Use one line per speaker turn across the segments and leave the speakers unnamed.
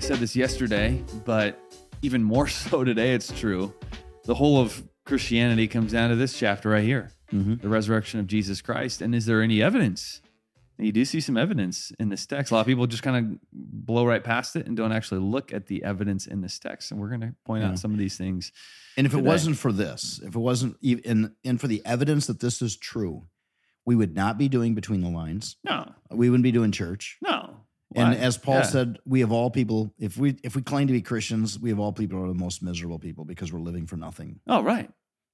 I said this yesterday, but even more so today, it's true. The whole of Christianity comes down to this chapter right here mm-hmm. the resurrection of Jesus Christ. And is there any evidence? And you do see some evidence in this text. A lot of people just kind of blow right past it and don't actually look at the evidence in this text. And we're going to point
Yeah.
out some of these things.
And if it wasn't for this, if it wasn't even and for the evidence that this is true, we would not be doing between the lines.
No,
We wouldn't be doing church.
no.
And as Paul
Yeah.
said, we of all people, if we if we claim to be Christians, we of all people are the most miserable people because we're living for nothing.
oh, right.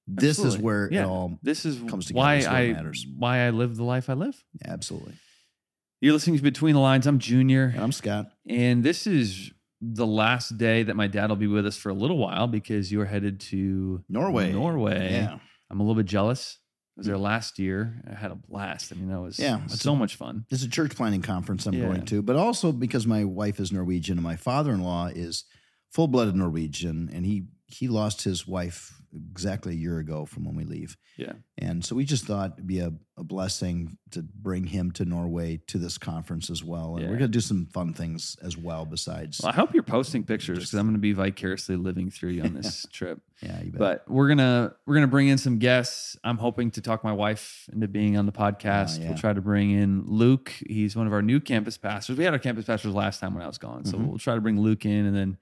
This is where
Yeah.
it all
This is
comes together.
why I
matters.
why I live the life I live.
absolutely.
You're listening to Between the Lines. I'm Junior.
And I'm Scott.
And this is the last day that my dad will be with us for a little while because you're headed to
Norway.
Norway.
Yeah.
I'm a little bit jealous. Was there last year. I had a blast. I mean, that was
Yeah,
so much fun.
It's a church planning conference I'm
Yeah.
going to, but also because my wife is Norwegian and my father-in-law is full-blooded Norwegian, and he he lost his wife exactly a year ago from when we leave.
Yeah.
And so we just thought it'd be a, a blessing to bring him to Norway to this conference as well. And
Yeah.
we're going to do some fun things as well besides.
Well, I hope you're posting pictures because I'm going to be vicariously living through you on this trip.
yeah, you bet.
But we're gonna we're gonna bring in some guests. I'm hoping to talk my wife into being on the podcast.
Ah, yeah.
We'll try to bring in Luke. He's one of our new campus pastors. We had our campus pastors last time when I was gone, so
Mhm.
we'll try to bring Luke in, and then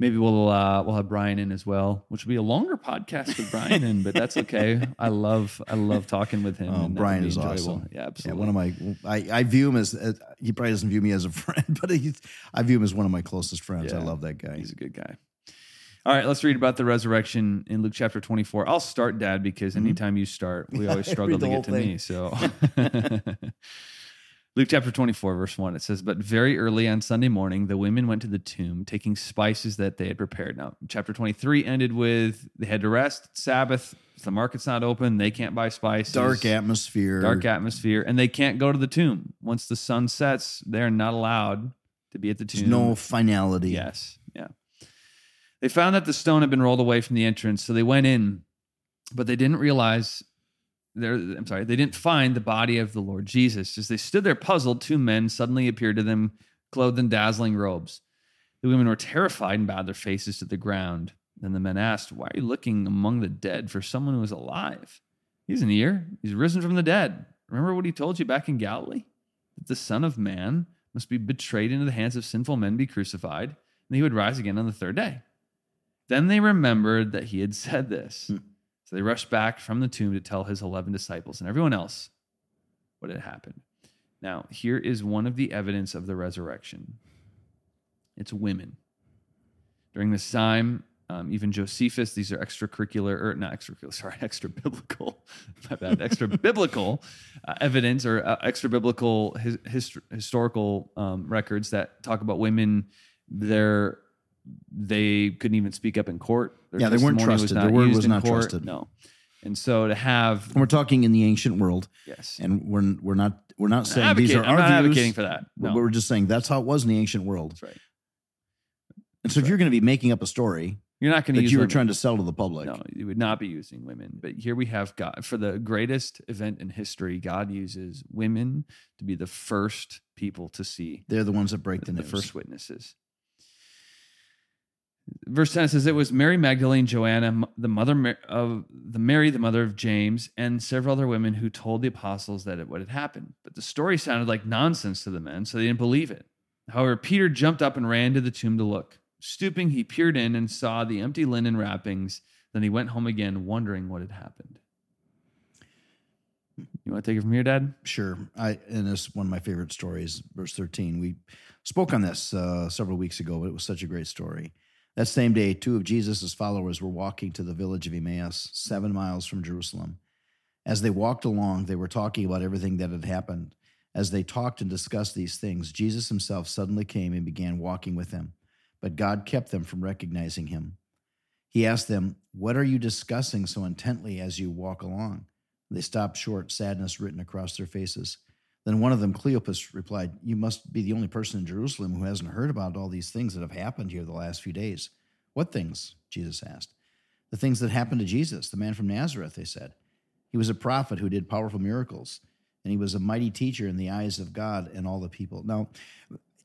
maybe we'll uh, we'll have Brian in as well, which will be a longer podcast with Brian in, but that's okay. I love I love talking with him.
Oh,
and
Brian is
enjoyable.
awesome.
Yeah,
yeah,
absolutely.
one of my I, I view him as uh, he probably doesn't view me as a friend, but I view him as one of my closest friends. I love that guy.
He's a good guy. All right, let's read about the resurrection in Luke chapter 24. I'll start, Dad, because anytime you start, we always struggle to get to me. So, Luke chapter 24, verse 1, it says, But very early on Sunday morning, the women went to the tomb, taking spices that they had prepared. Now, chapter 23 ended with they had to rest, Sabbath, the market's not open, they can't buy spices.
Dark atmosphere.
Dark atmosphere, and they can't go to the tomb. Once the sun sets, they're not allowed to be at the
There's
tomb.
no finality.
Yes. Yeah. They found that the stone had been rolled away from the entrance, so they went in, but they didn't realize there I'm sorry, they didn't find the body of the Lord Jesus. As they stood there puzzled, two men suddenly appeared to them, clothed in dazzling robes. The women were terrified and bowed their faces to the ground. Then the men asked, Why are you looking among the dead for someone who is alive? He's in here. He's risen from the dead. Remember what he told you back in Galilee? That the Son of Man must be betrayed into the hands of sinful men, be crucified, and he would rise again on the third day. Then they remembered that he had said this.
Hmm.
So they rushed back from the tomb to tell his 11 disciples and everyone else what had happened. Now, here is one of the evidence of the resurrection it's women. During this time, um, even Josephus, these are extracurricular, or not extracurricular, sorry, extra biblical, my bad, extra biblical uh, evidence or uh, extra biblical his, hist- historical um, records that talk about women. They're they couldn't even speak up in court. Their
Yeah, they weren't trusted. Their word was not
court.
trusted.
No, and so to have
And we're talking in the ancient world,
yes,
and we're we're not we're not saying these
Advocate-
are
I'm
our
not
views.
advocating for that.
but
No,
We're just saying that's how it was in the ancient world.
that's right.
And so if you're going to be making up a story
You're not going to
that
use
you were
women.
trying to sell to the public,
No, you would not be using women. But here we have God for the greatest event in history. God uses women to be the first people to see
they're the ones that break the,
the,
news.
first witnesses. Verse 10 says, It was Mary Magdalene, Joanna, the mother of the Mary, the mother of James, and several other women who told the apostles that it, what had happened. But the story sounded like nonsense to the men, so they didn't believe it. However, Peter jumped up and ran to the tomb to look. Stooping, he peered in and saw the empty linen wrappings. Then he went home again, wondering what had happened. You want to take it from here, Dad?
Sure. I and it's one of my favorite stories, verse 13. We spoke on this uh, several weeks ago, but it was such a great story. That same day, two of Jesus' followers were walking to the village of Emmaus, seven miles from Jerusalem. As they walked along, they were talking about everything that had happened. As they talked and discussed these things, Jesus himself suddenly came and began walking with them, but God kept them from recognizing him. He asked them, What are you discussing so intently as you walk along? They stopped short, sadness written across their faces. Then one of them, Cleopas, replied, You must be the only person in Jerusalem who hasn't heard about all these things that have happened here the last few days. What things? Jesus asked. The things that happened to Jesus, the man from Nazareth, they said. He was a prophet who did powerful miracles, and he was a mighty teacher in the eyes of God and all the people. Now,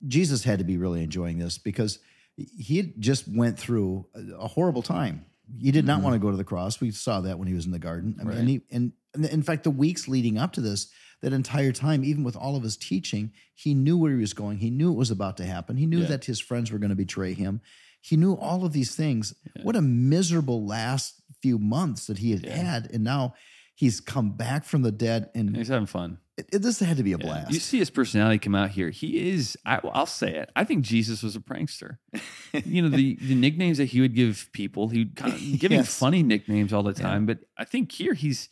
Jesus had to be really enjoying this because he had just went through a, horrible time. He did not
Mhm.
want to go to the cross. We saw that when he was in the garden. I mean,
Right.
and, he, and in fact, the weeks leading up to this, that entire time, even with all of his teaching, he knew where he was going. He knew it was about to happen. He knew
Yeah.
that his friends were going to betray him. He knew all of these things.
Yeah.
What a miserable last few months that he had
Yeah.
had, and now he's come back from the dead, and
He's having fun.
it, it- this had to be a blast.
You see his personality come out here. He is. I, I'll say it. I think Jesus was a prankster. you know the the nicknames that he would give people. He would kind of giving
Yes.
funny nicknames all the time. But I think here he's.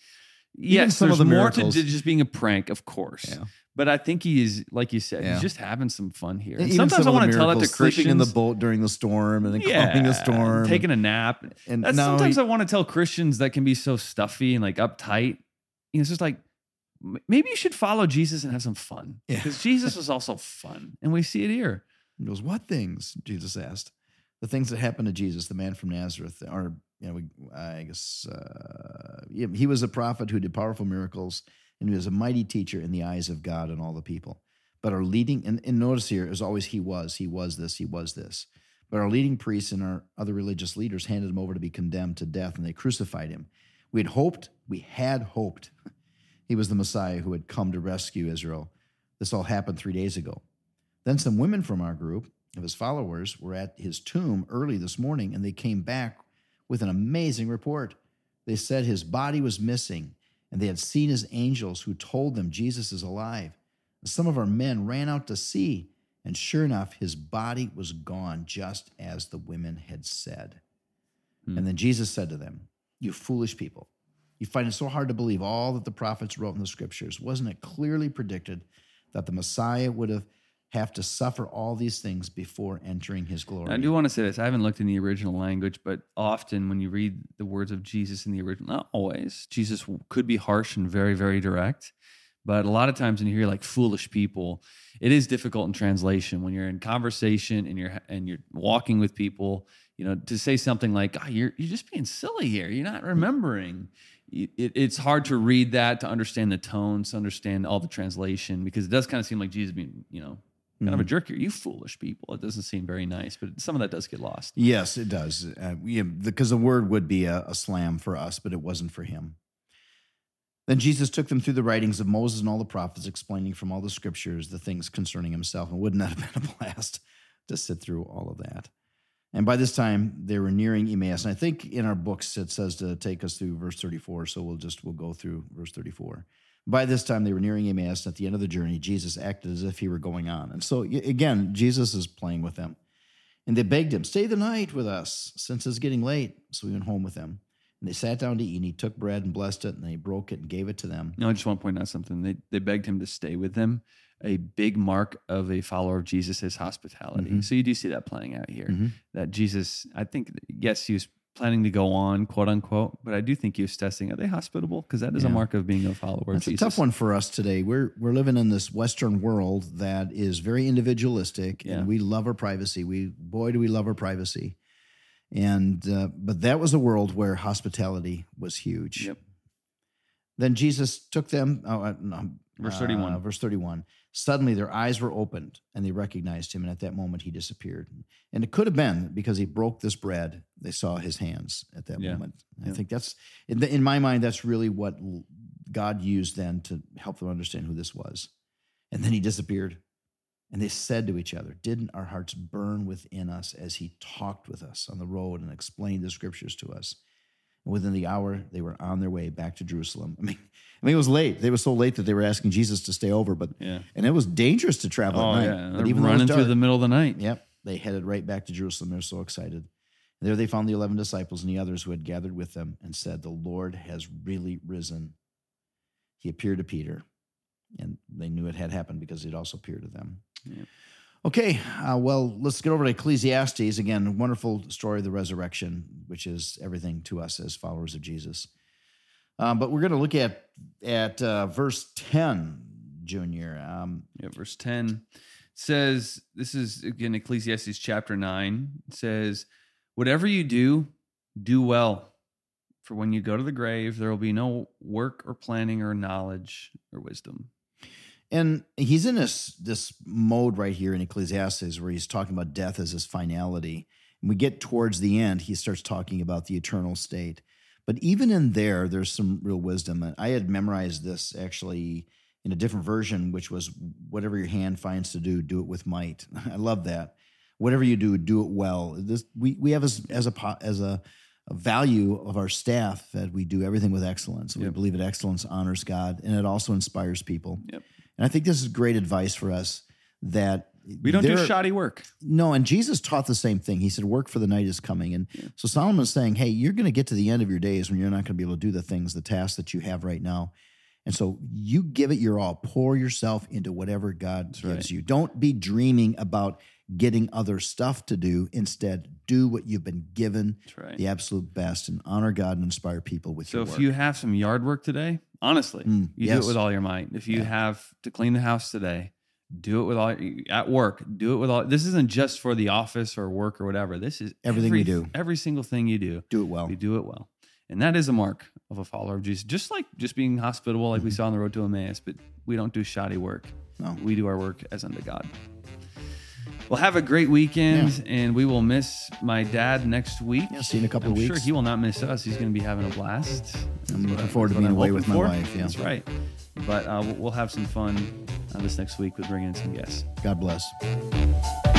Yes,
some of
there's
the
more to
miracles-
to just being a prank, of course.
Yeah.
But I think he is, like you said,
Yeah.
he's just having some fun here. And sometimes I
some of the
want to tell that to Christians.
in the boat during the storm and then calming the storm,
taking a nap.
and
That's, sometimes
he-
I want to tell Christians that can be so stuffy and like uptight. You know, it's just like maybe you should follow Jesus and have some fun.
Yeah.
Because Jesus was also fun, and we see it here.
He goes, "What things?" Jesus asked. The things that happened to Jesus, the man from Nazareth, or you know, I guess uh, he was a prophet who did powerful miracles, and he was a mighty teacher in the eyes of God and all the people. But our leading, and, and notice here, is always he was, he was this, he was this. But our leading priests and our other religious leaders handed him over to be condemned to death, and they crucified him. We had hoped, we had hoped, he was the Messiah who had come to rescue Israel. This all happened three days ago. Then some women from our group of his followers were at his tomb early this morning, and they came back with an amazing report. They said his body was missing, and they had seen his angels who told them Jesus is alive. Some of our men ran out to see, and sure enough, his body was gone, just as the women had said.
Hmm.
And then Jesus said to them, You foolish people, you find it so hard to believe all that the prophets wrote in the scriptures. Wasn't it clearly predicted that the Messiah would have have to suffer all these things before entering his glory?
I do want to say this. I haven't looked in the original language, but often when you read the words of Jesus in the original, not always, Jesus could be harsh and very, very direct. But a lot of times when you hear like foolish people, it is difficult in translation when you're in conversation and you're and you're walking with people. You know, to say something like, oh, "You're you're just being silly here. You're not remembering." It, it's hard to read that to understand the tones, to understand all the translation because it does kind of seem like Jesus being, you know, kind of a jerk here. You foolish people. It doesn't seem very nice, but some of that does get lost.
Yes, it does. Uh, yeah, because the word would be a, a slam for us, but it wasn't for him. Then Jesus took them through the writings of Moses and all the prophets, explaining from all the scriptures the things concerning himself. And wouldn't that have been a blast to sit through all of that? And by this time, they were nearing Emmaus. And I think in our books it says to take us through verse 34. So we'll just we'll go through verse 34. By this time, they were nearing Emmaus. At the end of the journey, Jesus acted as if he were going on. And so again, Jesus is playing with them. And they begged him, Stay the night with us, since it's getting late. So he went home with them. And they sat down to eat, and he took bread and blessed it, and they broke it and gave it to them.
No, I just want to point out something. They they begged him to stay with them. A big mark of a follower of Jesus is hospitality.
Mhm.
So you do see that playing out here.
Mhm.
That Jesus, I think, yes, he was planning to go on, quote unquote, but I do think he was testing. Are they hospitable? Because that is a mark of being a follower
That's a tough one for us today. We're we're living in this Western world that is very individualistic,
Yeah.
and we love our privacy. We boy, do we love our privacy. And uh, but that was a world where hospitality was huge.
Yep.
Then Jesus took them. Oh, uh, no,
Verse
uh,
31.
verse thirty-one. Suddenly, their eyes were opened, and they recognized him. And at that moment, he disappeared. And it could have been because he broke this bread. They saw his hands at that
Yeah.
moment. I think that's in, the, in my mind. That's really what God used then to help them understand who this was. And then he disappeared. And they said to each other, Didn't our hearts burn within us as he talked with us on the road and explained the scriptures to us? Within the hour, they were on their way back to Jerusalem. I mean, I mean, it was late. They were so late that they were asking Jesus to stay over, but
Yeah.
and it was dangerous to travel
Oh
at night.
yeah. They're
even though it was
running through the middle of the night.
Yep. They headed right back to Jerusalem. They're so excited. And there they found the 11 disciples and the others who had gathered with them and said, The Lord has really risen. He appeared to Peter, and they knew it had happened because he'd also appeared to them.
Yep.
Okay, uh, well, let's get over to Ecclesiastes. Again, wonderful story of the resurrection, which is everything to us as followers of Jesus. Um, but we're going to look at, at uh, verse 10, Junior. Um,
Yeah, verse 10 says, this is again Ecclesiastes chapter 9. It says, Whatever you do, do well. For when you go to the grave, there will be no work or planning or knowledge or wisdom.
And he's in this this mode right here in Ecclesiastes where he's talking about death as his finality. And we get towards the end, he starts talking about the eternal state. But even in there, there's some real wisdom. And I had memorized this actually in a different version, which was whatever your hand finds to do, do it with might. I love that. Whatever you do, do it well. This we we have as as a as a, a value of our staff that we do everything with excellence. We believe that excellence honors God and it also inspires people.
Yep.
And I think this is great advice for us that
We don't do shoddy work.
no, and Jesus taught the same thing. He said, "Work for the night is coming." And so Solomon's saying, "Hey, you're going to get to the end of your days when you're not going to be able to do the things, the tasks that you have right now." And so you give it your all. Pour yourself into whatever God gives
right.
you. Don't be dreaming about getting other stuff to do. Instead, do what you've been given,
right.
the absolute best, and honor God and inspire people with
So
your work.
So if you have some yard work today, honestly,
Mm,
you do it with all your might. If you
Yeah.
have to clean the house today, do it with all at work. Do it with all. This isn't just for the office or work or whatever. This is
Everything
every,
we do.
Every single thing you do,
do it well.
You do it well, and that is a mark of a follower of Jesus. Just like just being hospitable, like we
Mm-hmm.
saw on the road to Emmaus, but we don't do shoddy work.
No.
We do our work as unto God. Well, have a great weekend, and we will miss my dad next week.
Yeah, see you in a couple
I'm
of
sure
weeks.
he will not miss us. He's going to be having a blast.
I'm looking forward to being
I'm
away with my
for.
wife. Yeah.
That's right. But uh, we'll- we'll have some fun uh, this next week with bringing in some guests.
God bless.